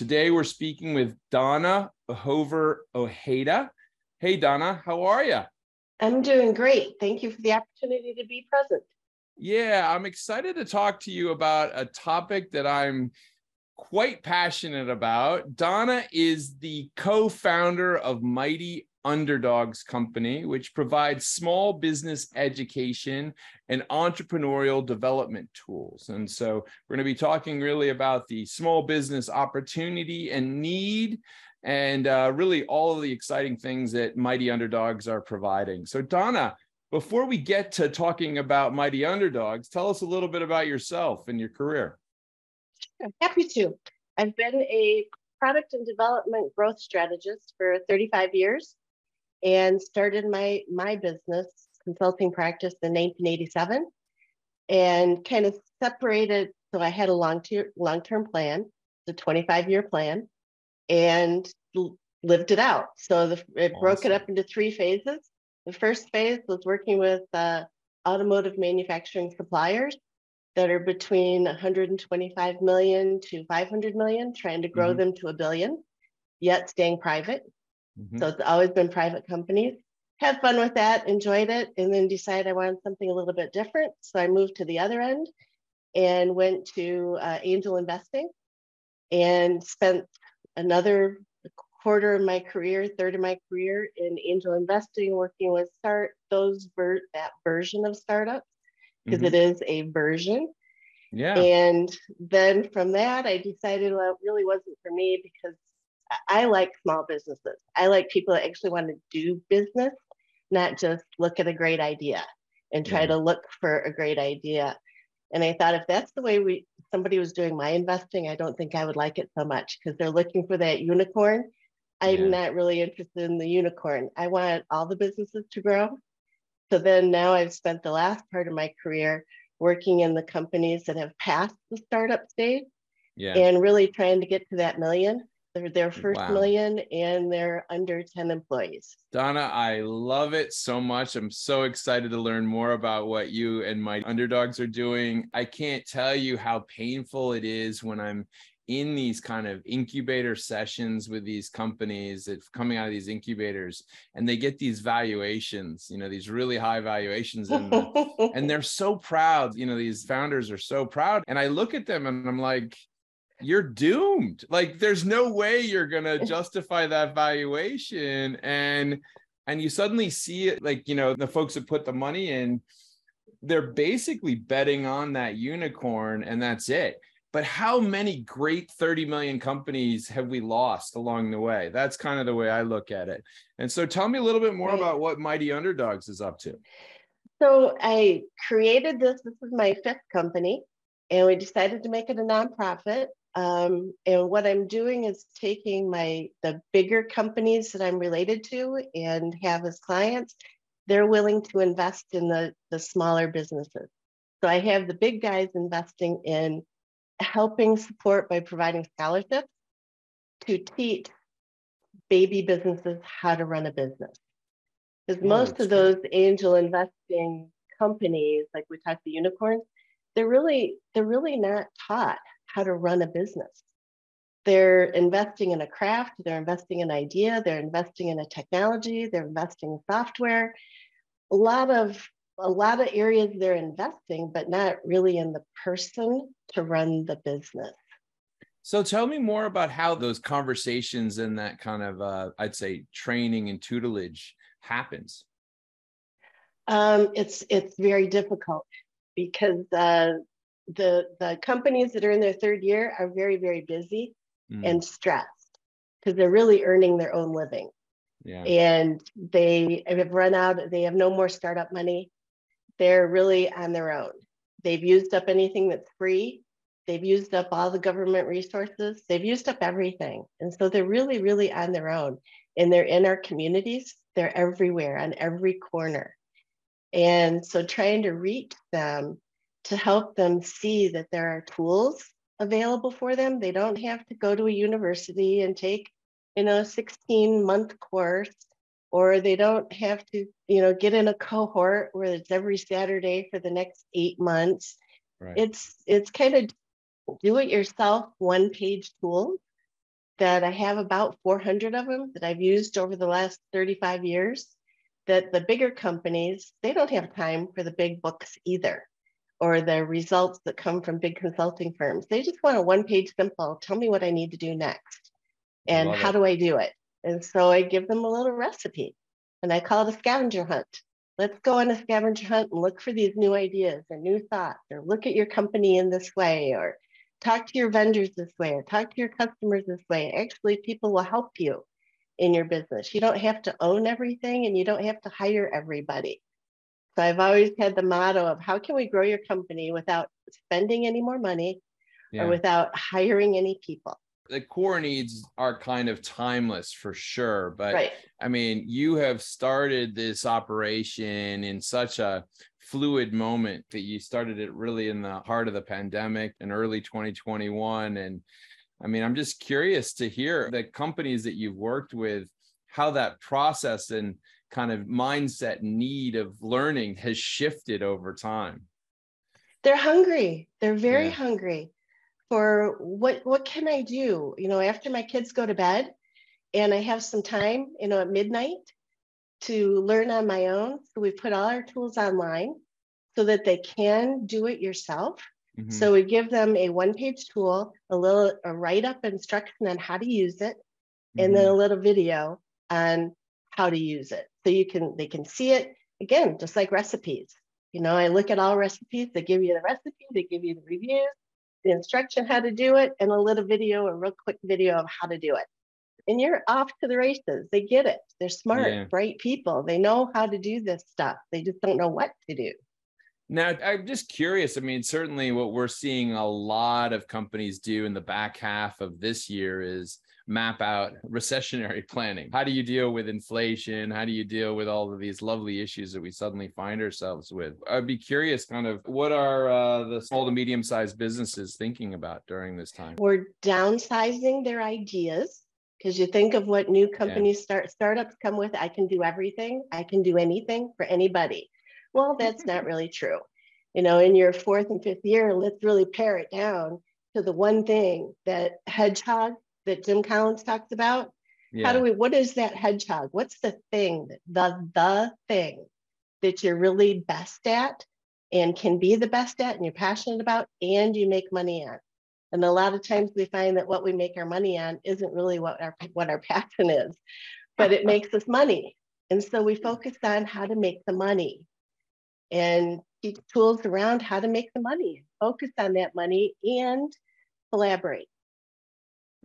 Today we're speaking with Donna Hover Ojeda. Hey, Donna, how are you? I'm doing great. Thank you for the opportunity to be present. Yeah, I'm excited to talk to you about a topic that I'm quite passionate about. Donna is the co founder of Mighty Underdogs Company, which provides small business education and entrepreneurial development tools. And so we're going to be talking really about the small business opportunity and need, and uh, really all of the exciting things that Mighty Underdogs are providing. So, Donna, before we get to talking about Mighty Underdogs, tell us a little bit about yourself and your career. I'm Happy to. I've been a product and development growth strategist for 35 years and started my my business consulting practice in 1987 and kind of separated so i had a long term long term plan the 25 year plan and lived it out so the, it awesome. broke it up into three phases the first phase was working with uh, automotive manufacturing suppliers that are between 125 million to 500 million trying to grow mm-hmm. them to a billion yet staying private Mm-hmm. So it's always been private companies. Had fun with that, enjoyed it, and then decided I wanted something a little bit different. So I moved to the other end and went to uh, angel investing and spent another quarter of my career, third of my career in angel investing, working with start those ver- that version of startups because mm-hmm. a version. Yeah. And then from that, I decided well, it really wasn't for me because I like small businesses. I like people that actually want to do business, not just look at a great idea and try yeah. to look for a great idea. And I thought if that's the way we somebody was doing my investing, I don't think I would like it so much because they're looking for that unicorn. I'm yeah. not really interested in the unicorn. I want all the businesses to grow. So then now I've spent the last part of my career working in the companies that have passed the startup stage yeah. and really trying to get to that million they're their first wow. million and they're under 10 employees. Donna, I love it so much. I'm so excited to learn more about what you and Mighty Underdogs are doing. I can't tell you how painful it is when I'm in these kind of incubator sessions with these companies that coming out of these incubators and they get these valuations you know these really high valuations and, and they're so proud you know these founders are so proud and i look at them and i'm like you're doomed. Like there's no way you're going to justify that valuation and and you suddenly see it like, you know, the folks that put the money in they're basically betting on that unicorn and that's it. But how many great 30 million companies have we lost along the way? That's kind of the way I look at it. And so tell me a little bit more about what Mighty Underdogs is up to. So I created this. This is my fifth company, and we decided to make it a nonprofit. Um, and what I'm doing is taking my the bigger companies that I'm related to and have as clients, they're willing to invest in the, the smaller businesses. So I have the big guys investing in helping support by providing scholarships to teach baby businesses how to run a business. Because oh, most of those angel investing companies, like we talked the unicorns, they're really they're really not taught how to run a business. They're investing in a craft, they're investing in an idea, they're investing in a technology, they're investing in software. A lot of a lot of areas they're investing, but not really in the person to run the business. So tell me more about how those conversations and that kind of, uh, I'd say, training and tutelage happens. Um, it's it's very difficult because uh, the the companies that are in their third year are very very busy mm. and stressed because they're really earning their own living yeah. and they have run out they have no more startup money they're really on their own they've used up anything that's free They've used up all the government resources. They've used up everything. And so they're really, really on their own. And they're in our communities. They're everywhere on every corner. And so trying to reach them to help them see that there are tools available for them. They don't have to go to a university and take, you know, a 16 month course, or they don't have to, you know, get in a cohort where it's every Saturday for the next eight months. Right. It's it's kind of do it yourself one page tool that I have about 400 of them that I've used over the last 35 years. That the bigger companies, they don't have time for the big books either or the results that come from big consulting firms. They just want a one page simple, tell me what I need to do next and how it. do I do it? And so I give them a little recipe and I call it a scavenger hunt. Let's go on a scavenger hunt and look for these new ideas and new thoughts or look at your company in this way or talk to your vendors this way or talk to your customers this way. Actually, people will help you in your business. You don't have to own everything and you don't have to hire everybody. So I've always had the motto of how can we grow your company without spending any more money yeah. or without hiring any people? The core needs are kind of timeless for sure. But right. I mean, you have started this operation in such a fluid moment that you started it really in the heart of the pandemic in early 2021. And I mean, I'm just curious to hear the companies that you've worked with, how that process and kind of mindset need of learning has shifted over time they're hungry they're very yeah. hungry for what what can i do you know after my kids go to bed and i have some time you know at midnight to learn on my own so we put all our tools online so that they can do it yourself mm-hmm. so we give them a one page tool a little a write up instruction on how to use it mm-hmm. and then mm-hmm. a little video on how to use it. So you can they can see it again just like recipes. You know i look at all recipes they give you the recipe they give you the reviews the instruction how to do it and a little video a real quick video of how to do it. And you're off to the races. They get it. They're smart yeah. bright people. They know how to do this stuff. They just don't know what to do. Now, I'm just curious. I mean, certainly what we're seeing a lot of companies do in the back half of this year is map out recessionary planning. How do you deal with inflation? How do you deal with all of these lovely issues that we suddenly find ourselves with? I'd be curious, kind of, what are uh, the small to medium sized businesses thinking about during this time? We're downsizing their ideas because you think of what new companies yeah. start startups come with. I can do everything. I can do anything for anybody. Well, that's not really true. You know, in your fourth and fifth year, let's really pare it down to the one thing that hedgehog that Jim Collins talked about. Yeah. How do we, what is that hedgehog? What's the thing, the, the thing that you're really best at and can be the best at and you're passionate about and you make money on? And a lot of times we find that what we make our money on isn't really what our, what our passion is, but it makes us money. And so we focus on how to make the money and teach tools around how to make the money, focus on that money and collaborate.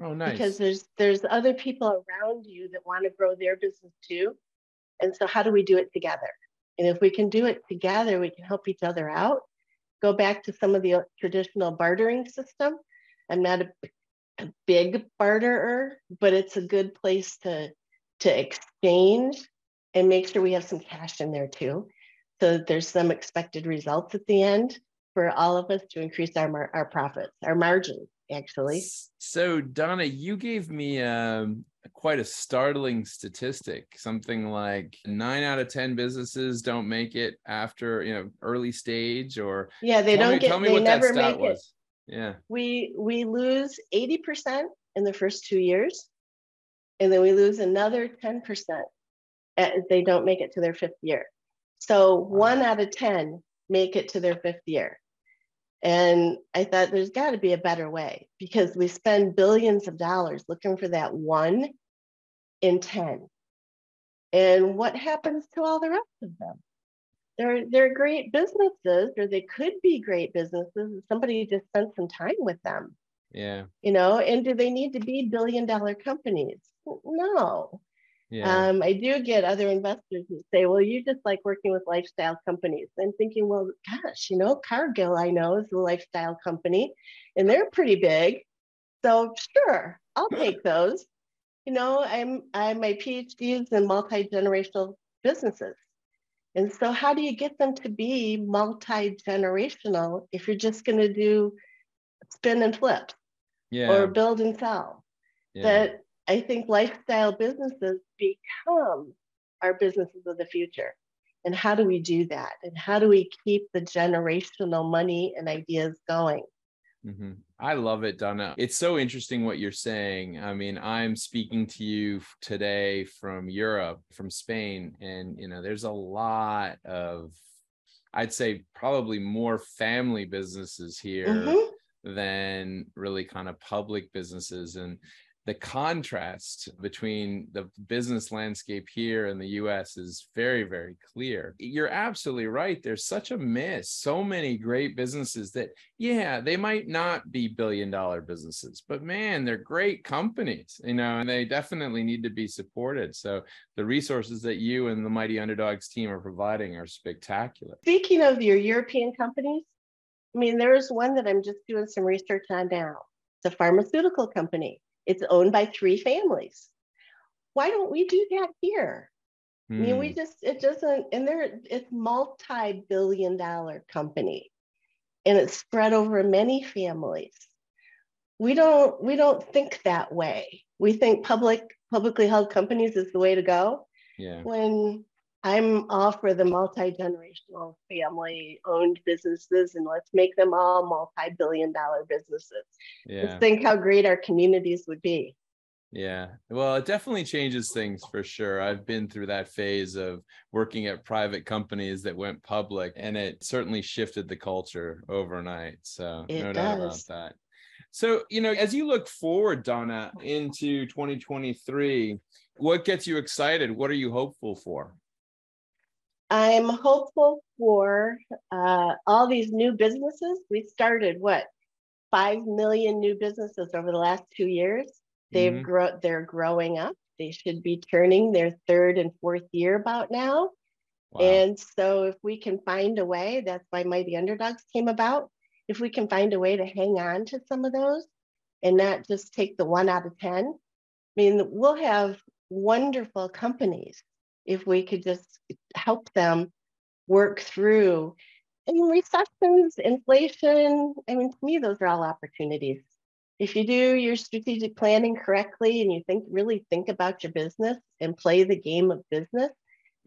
Oh, nice. Because there's there's other people around you that want to grow their business too. And so how do we do it together? And if we can do it together, we can help each other out. Go back to some of the traditional bartering system. I'm not a, a big barterer, but it's a good place to to exchange and make sure we have some cash in there too. So that there's some expected results at the end for all of us to increase our our profits, our margins actually. So, Donna, you gave me um, quite a startling statistic. Something like nine out of ten businesses don't make it after you know early stage, or yeah, they don't me, get. Tell me they what never that stat make was. It. Yeah, we we lose eighty percent in the first two years, and then we lose another ten percent as they don't make it to their fifth year. So one out of ten make it to their fifth year. And I thought there's got to be a better way because we spend billions of dollars looking for that one in 10. And what happens to all the rest of them? They're, they're great businesses, or they could be great businesses if somebody just spent some time with them. Yeah. You know, and do they need to be billion dollar companies? No. Yeah. Um, I do get other investors who say, well, you just like working with lifestyle companies. I'm thinking, well, gosh, you know, Cargill, I know, is a lifestyle company and they're pretty big. So sure, I'll take those. You know, I'm I my PhD is in multi-generational businesses. And so how do you get them to be multi-generational if you're just going to do spin and flip yeah. or build and sell? Yeah. That I think lifestyle businesses become our businesses of the future. And how do we do that? And how do we keep the generational money and ideas going? Mm-hmm. I love it, Donna. It's so interesting what you're saying. I mean, I'm speaking to you today from Europe, from Spain, and you know, there's a lot of, I'd say, probably more family businesses here mm-hmm. than really kind of public businesses. And the contrast between the business landscape here in the US is very, very clear. You're absolutely right. There's such a miss. So many great businesses that, yeah, they might not be billion dollar businesses, but man, they're great companies, you know, and they definitely need to be supported. So the resources that you and the Mighty Underdogs team are providing are spectacular. Speaking of your European companies, I mean, there's one that I'm just doing some research on now. It's a pharmaceutical company it's owned by three families. Why don't we do that here? Mm. I mean, we hmm. just, it doesn't, and there, it's multi-billion dollar company and it's spread over many families. We don't, we don't think that way. We think public, publicly held companies is the way to go. Yeah. When I'm all for the multi-generational family owned businesses and let's make them all multi-billion dollar businesses. Yeah. Let's think how great our communities would be. Yeah. Well, it definitely changes things for sure. I've been through that phase of working at private companies that went public and it certainly shifted the culture overnight. So it no does. doubt about that. So, you know, as you look forward, Donna, into 2023, what gets you excited? What are you hopeful for? I'm hopeful for uh, all these new businesses. We started what five million new businesses over the last two years. They've mm-hmm. grown. They're growing up. They should be turning their third and fourth year about now. Wow. And so, if we can find a way, that's why Mighty Underdogs came about. If we can find a way to hang on to some of those and not just take the one out of 10, I mean, we'll have wonderful companies if we could just help them work through and recessions, inflation. I mean, to me, those are all opportunities. If you do your strategic planning correctly and you think really think about your business and play the game of business,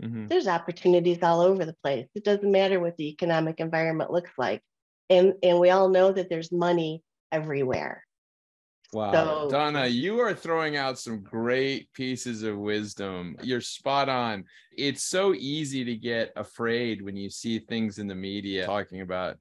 mm-hmm. there's opportunities all over the place. It doesn't matter what the economic environment looks like. And, and we all know that there's money everywhere. Wow. So, Donna, you are throwing out some great pieces of wisdom. You're spot on. It's so easy to get afraid when you see things in the media talking about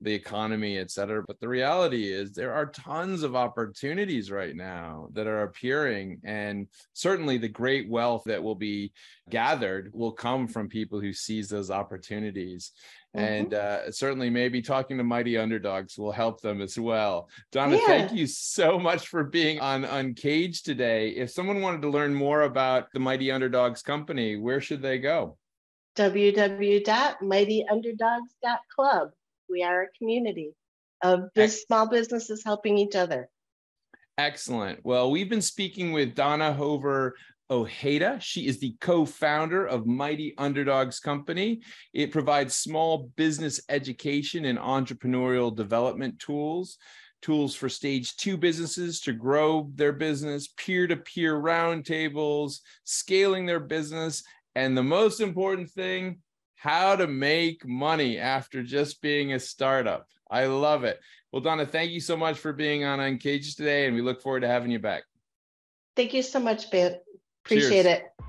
the economy, et cetera. But the reality is there are tons of opportunities right now that are appearing. And certainly the great wealth that will be gathered will come from people who seize those opportunities. Mm-hmm. And uh, certainly, maybe talking to mighty underdogs will help them as well. Donna, yeah. thank you so much for being on Uncaged today. If someone wanted to learn more about the Mighty Underdogs company, where should they go? www.mightyunderdogs.club. We are a community of this small businesses helping each other. Excellent. Well, we've been speaking with Donna Hover Ojeda. She is the co founder of Mighty Underdogs Company. It provides small business education and entrepreneurial development tools, tools for stage two businesses to grow their business, peer to peer roundtables, scaling their business, and the most important thing, how to make money after just being a startup. I love it. Well, Donna, thank you so much for being on Uncaged today, and we look forward to having you back. Thank you so much, Ben. Appreciate Cheers. it.